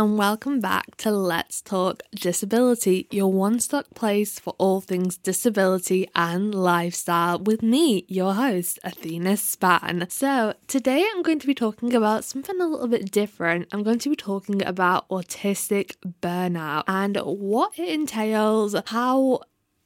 and welcome back to Let's Talk Disability, your one stop place for all things disability and lifestyle, with me, your host, Athina Span. So, today I'm going to be talking about something a little bit different. I'm going to be talking about autistic burnout and what it entails, how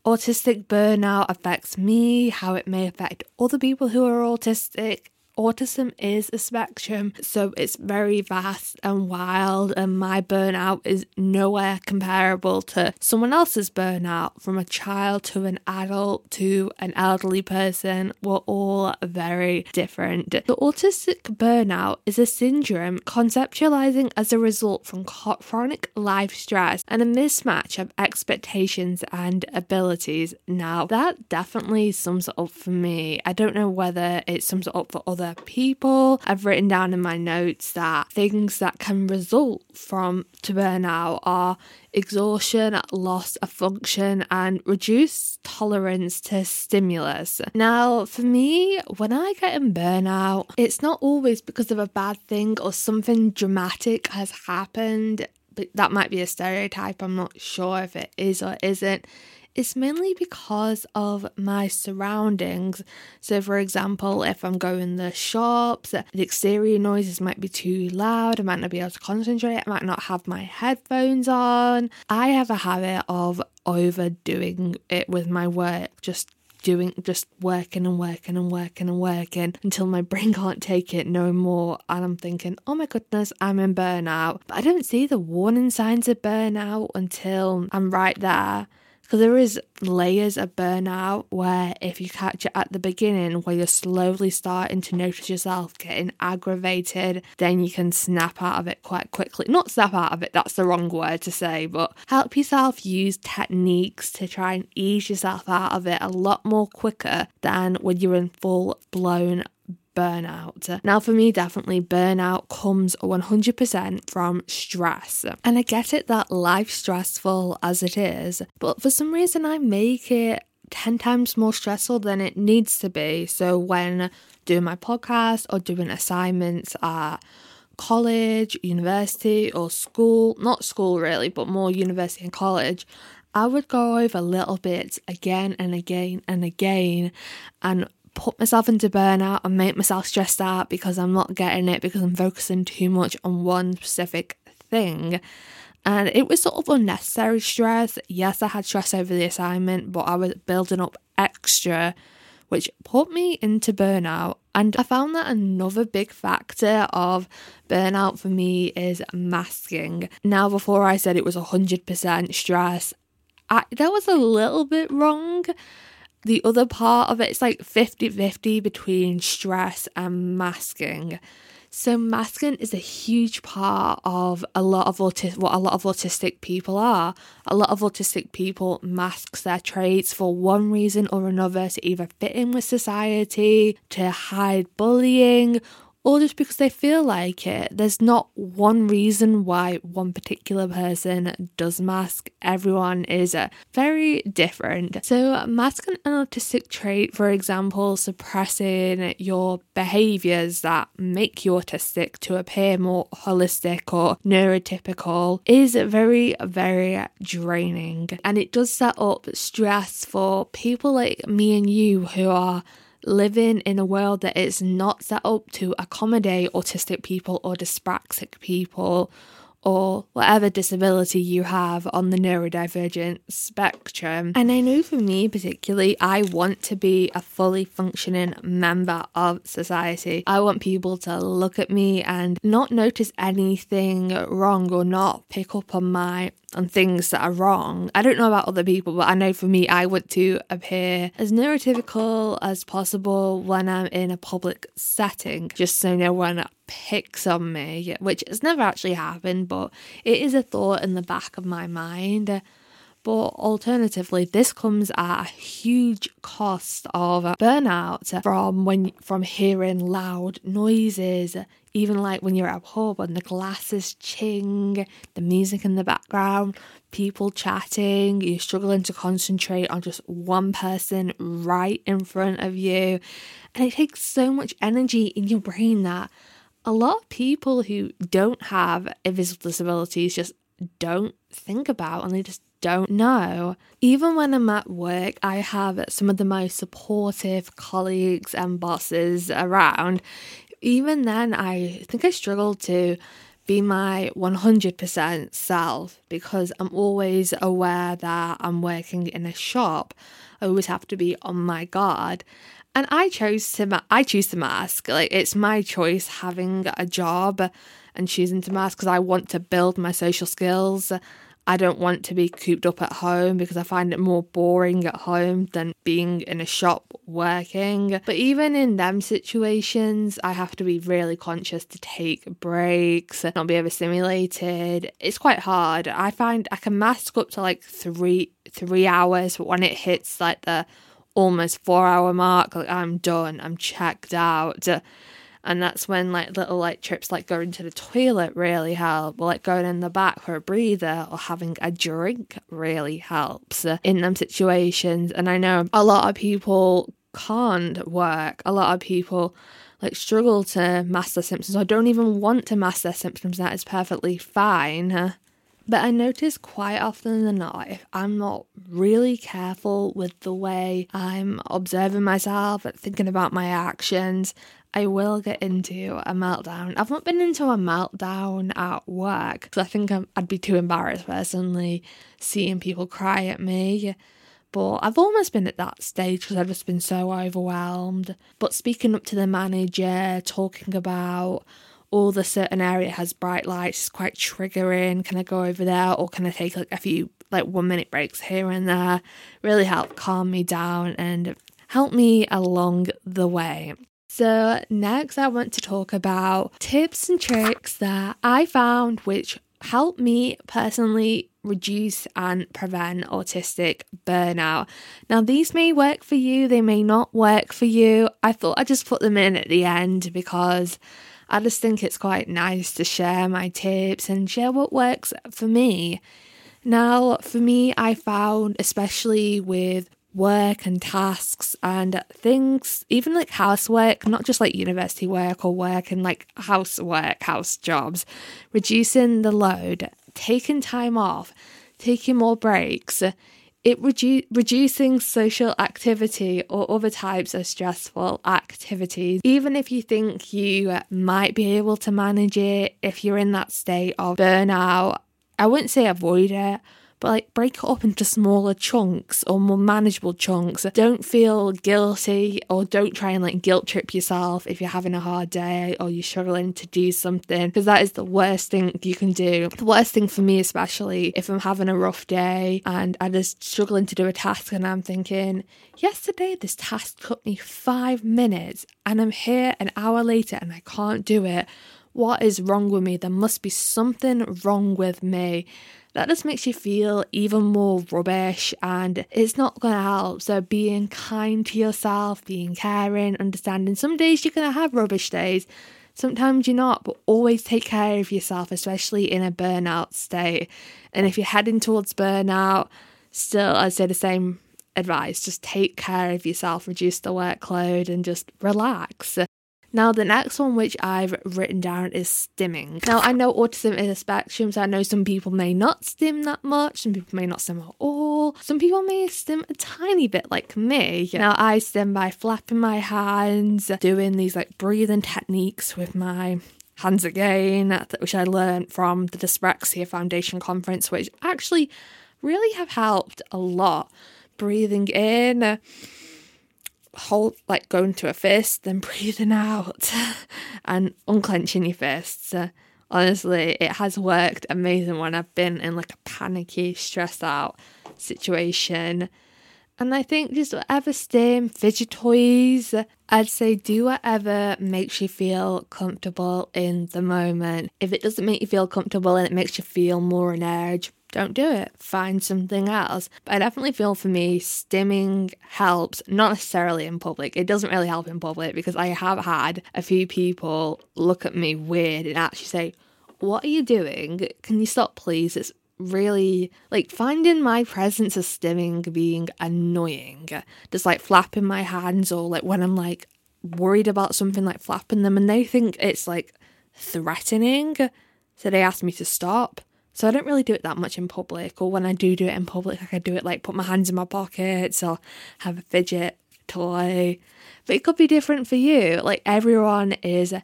autistic burnout affects me, how it may affect other people who are autistic, autism is a spectrum, so it's very vast and wild, and my burnout is nowhere comparable to someone else's burnout. From a child to an adult to an elderly person, we're all very different. The autistic burnout is a syndrome conceptualizing as a result from chronic life stress and a mismatch of expectations and abilities. Now, that definitely sums it up for me. I don't know whether it sums it up for other other people. I've written down in my notes that things that can result from to burnout are exhaustion, loss of function, and reduced tolerance to stimulus. Now, for me, when I get in burnout, it's not always because of a bad thing or something dramatic has happened. But that might be a stereotype. I'm not sure if it is or isn't it's mainly because of my surroundings. So, for example, if I'm going the shops, the exterior noises might be too loud, I might not be able to concentrate, I might not have my headphones on. I have a habit of overdoing it with my work, just doing just working and working and working and working until my brain can't take it no more and I'm thinking, oh my goodness, I'm in burnout. But I don't see the warning signs of burnout until I'm right there because there is layers of burnout where if you catch it at the beginning where you're slowly starting to notice yourself getting aggravated then you can snap out of it quite quickly. Not snap out of it that's the wrong word to say but help yourself use techniques to try and ease yourself out of it a lot more quicker than when you're in full blown burnout. Now, for me, definitely burnout comes 100% from stress. And I get it that life's stressful as it is, but for some reason, I make it 10 times more stressful than it needs to be. So, when doing my podcast or doing assignments at college, university, or school, not school really, but more university and college, I would go over little bits again and again and again. And put myself into burnout and make myself stressed out because I'm not getting it because I'm focusing too much on one specific thing. And it was sort of unnecessary stress. Yes, I had stress over the assignment, but I was building up extra, which put me into burnout. And I found that another big factor of burnout for me is masking. Now, before I said it was 100% stress, I, that was a little bit wrong the other part of it is like 50 50 between stress and masking. So masking is a huge part of a lot of autistic what a lot of autistic people are. A lot of autistic people mask their traits for one reason or another to either fit in with society, to hide bullying, or just because they feel like it. There's not one reason why one particular person does mask. Everyone is uh, very different. So, masking an autistic trait, for example, suppressing your behaviors that make you autistic to appear more allistic or neurotypical, is very, very draining. And it does set up stress for people like me and you who are living in a world that is not set up to accommodate autistic people or dyspraxic people or whatever disability you have on the neurodivergent spectrum. And I know for me, particularly, I want to be a fully functioning member of society. I want people to look at me and not notice anything wrong or not pick up on my on things that are wrong. I don't know about other people, but I know for me, I want to appear as neurotypical as possible when I'm in a public setting, just so no one picks on me, which has never actually happened, but it is a thought in the back of my mind. But alternatively, this comes at a huge cost of burnout from when from hearing loud noises, even like when you're at a pub and the glasses ching, the music in the background, people chatting, you're struggling to concentrate on just one person right in front of you. And it takes so much energy in your brain that a lot of people who don't have a visible disabilities just don't think about and they just don't know. Even when I'm at work, I have some of the most supportive colleagues and bosses around. Even then, I think I struggle to be my 100% self because I'm always aware that I'm working in a shop. I always have to be on my guard. And I chose to ma- I choose to mask. Like it's my choice having a job and choosing to mask because I want to build my social skills. I don't want to be cooped up at home because I find it more boring at home than being in a shop working. But even in them situations, I have to be really conscious to take breaks, not be overstimulated. It's quite hard. I find I can mask up to like three three hours, but when it hits like the almost four hour mark, like I'm done, I'm checked out and that's when like little like trips like going to the toilet really help or like going in the back for a breather or having a drink really helps in them situations. And i know a lot of people can't work. A lot of people like struggle to master symptoms. Or don't even want to master symptoms. That is perfectly fine. But I notice quite often than not, if I'm not really careful with the way I'm observing myself, and thinking about my actions, I will get into a meltdown. I've not been into a meltdown at work because I think i would be too embarrassed personally seeing people cry at me. But I've almost been at that stage because I've just been so overwhelmed. But speaking up to the manager, talking about all the certain area has bright lights is quite triggering. Can I go over there or can I take like a few like one minute breaks here and there? Really help calm me down and help me along the way. So, next, I want to talk about tips and tricks that I found which help me personally reduce and prevent autistic burnout. Now, these may work for you, they may not work for you. I thought I'd just put them in at the end because I just think it's quite nice to share my tips and share what works for me. Now, for me, I found, especially with work and tasks and things, even like housework, not just like university work or work and like housework, house jobs, reducing the load, taking time off, taking more breaks, it redu- reducing social activity or other types of stressful activities. Even if you think you might be able to manage it, if you're in that state of burnout, I wouldn't say avoid it but like break it up into smaller chunks or more manageable chunks. Don't feel guilty or don't try and like guilt trip yourself if you're having a hard day or you're struggling to do something because that is the worst thing you can do. The worst thing for me, especially if I'm having a rough day and I'm just struggling to do a task and I'm thinking, yesterday this task took me five minutes and I'm here an hour later and I can't do it. What is wrong with me? There must be something wrong with me that just makes you feel even more rubbish and it's not going to help. So, being kind to yourself, being caring, understanding some days you're going to have rubbish days, sometimes you're not, but always take care of yourself, especially in a burnout state. And if you're heading towards burnout, still, I'd say the same advice just take care of yourself, reduce the workload, and just relax. Now, the next one which I've written down is stimming. Now, I know autism is a spectrum, so I know some people may not stim that much, some people may not stim at all, some people may stim a tiny bit like me. Now, I stim by flapping my hands, doing these like breathing techniques with my hands again, which I learned from the Dyspraxia Foundation conference, which actually really have helped a lot. Breathing in hold like going to a fist, then breathing out and unclenching your fists. Uh, honestly, it has worked amazing when I've been in like a panicky, stressed out situation. And I think just whatever stim, fidget toys, I'd say do whatever makes you feel comfortable in the moment. If it doesn't make you feel comfortable and it makes you feel more on edge, don't do it. Find something else. But I definitely feel for me, stimming helps, not necessarily in public. It doesn't really help in public because I have had a few people look at me weird and actually say, What are you doing? Can you stop, please? It's really like finding my presence of stimming being annoying. Just like flapping my hands or like when I'm like worried about something like flapping them and they think it's like threatening. So they asked me to stop. So I don't really do it that much in public, or when I do do it in public, I could do it like put my hands in my pockets or have a fidget toy. But it could be different for you. Like everyone is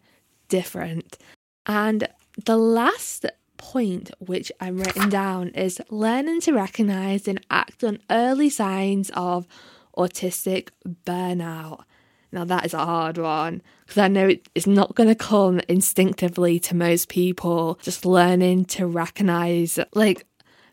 different. And the last point which I'm written down is learning to recognize and act on early signs of autistic burnout. Now, that is a hard one because I know it's not going to come instinctively to most people. Just learning to recognize, like,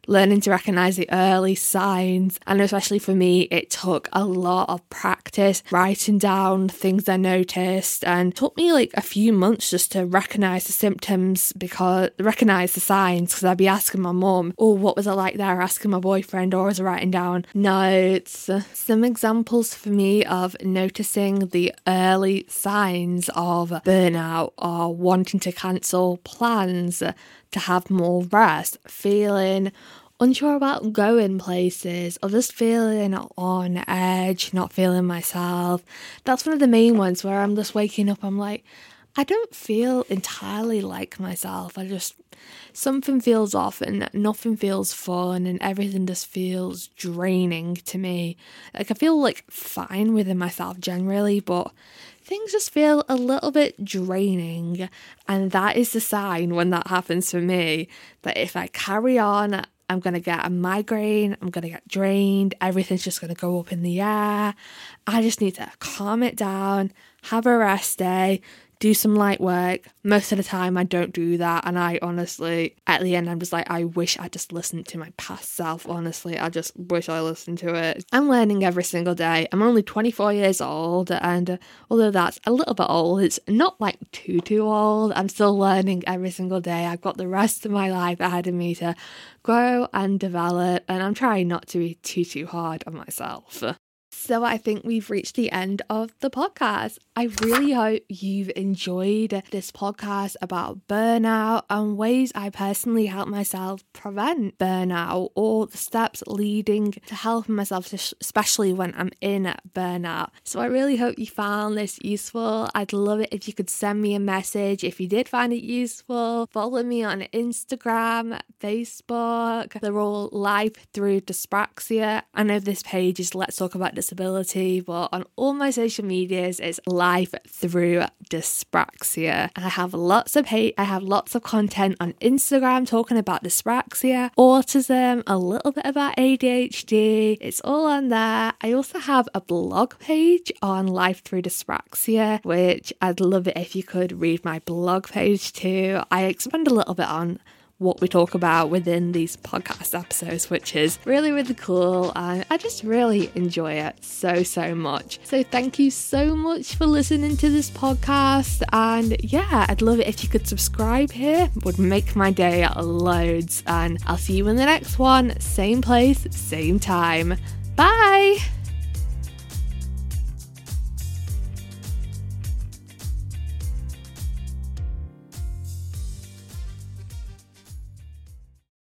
learning to recognize the early signs. And especially for me, it took a lot of practice writing down things I noticed and took me like a few months just to recognize the symptoms because recognize the signs because I'd be asking my mum, oh, what was it like there? Asking my boyfriend, or was I writing down notes? Some examples for me of noticing the early signs of burnout or wanting to cancel plans to have more rest, feeling unsure about going places or just feeling on edge, not feeling myself. That's one of the main ones where I'm just waking up, I'm like, I don't feel entirely like myself. I just, something feels off and nothing feels fun and everything just feels draining to me. Like I feel like fine within myself generally, but things just feel a little bit draining. And that is the sign when that happens for me that if I carry on, I'm going to get a migraine, I'm going to get drained, everything's just going to go up in the air. I just need to calm it down, have a rest day, do some light work. Most of the time, I don't do that. And I honestly, at the end, I'm just like, I wish I just listened to my past self. Honestly, I just wish I listened to it. I'm learning every single day. I'm only 24 years old. And uh, although that's a little bit old, it's not like too, too old. I'm still learning every single day. I've got the rest of my life ahead of me to grow and develop. And I'm trying not to be too, too hard on myself. So I think we've reached the end of the podcast. I really hope you've enjoyed this podcast about burnout and ways I personally help myself prevent burnout or the steps leading to helping myself, especially when I'm in burnout. So I really hope you found this useful. I'd love it if you could send me a message if you did find it useful. Follow me on Instagram, Facebook. They're all life through dyspraxia. I know this page is Let's Talk About Disability disability, but on all my social medias, it's life through dyspraxia. And I have lots of hate. I have lots of content on Instagram talking about dyspraxia, autism, a little bit about ADHD. It's all on there. I also have a blog page on life through dyspraxia, which I'd love it if you could read my blog page too. I expand a little bit on what we talk about within these podcast episodes, which is really, really cool. And I just really enjoy it so, so much. So thank you so much for listening to this podcast. And yeah, I'd love it if you could subscribe here, it would make my day loads. And I'll see you in the next one, same place, same time. Bye.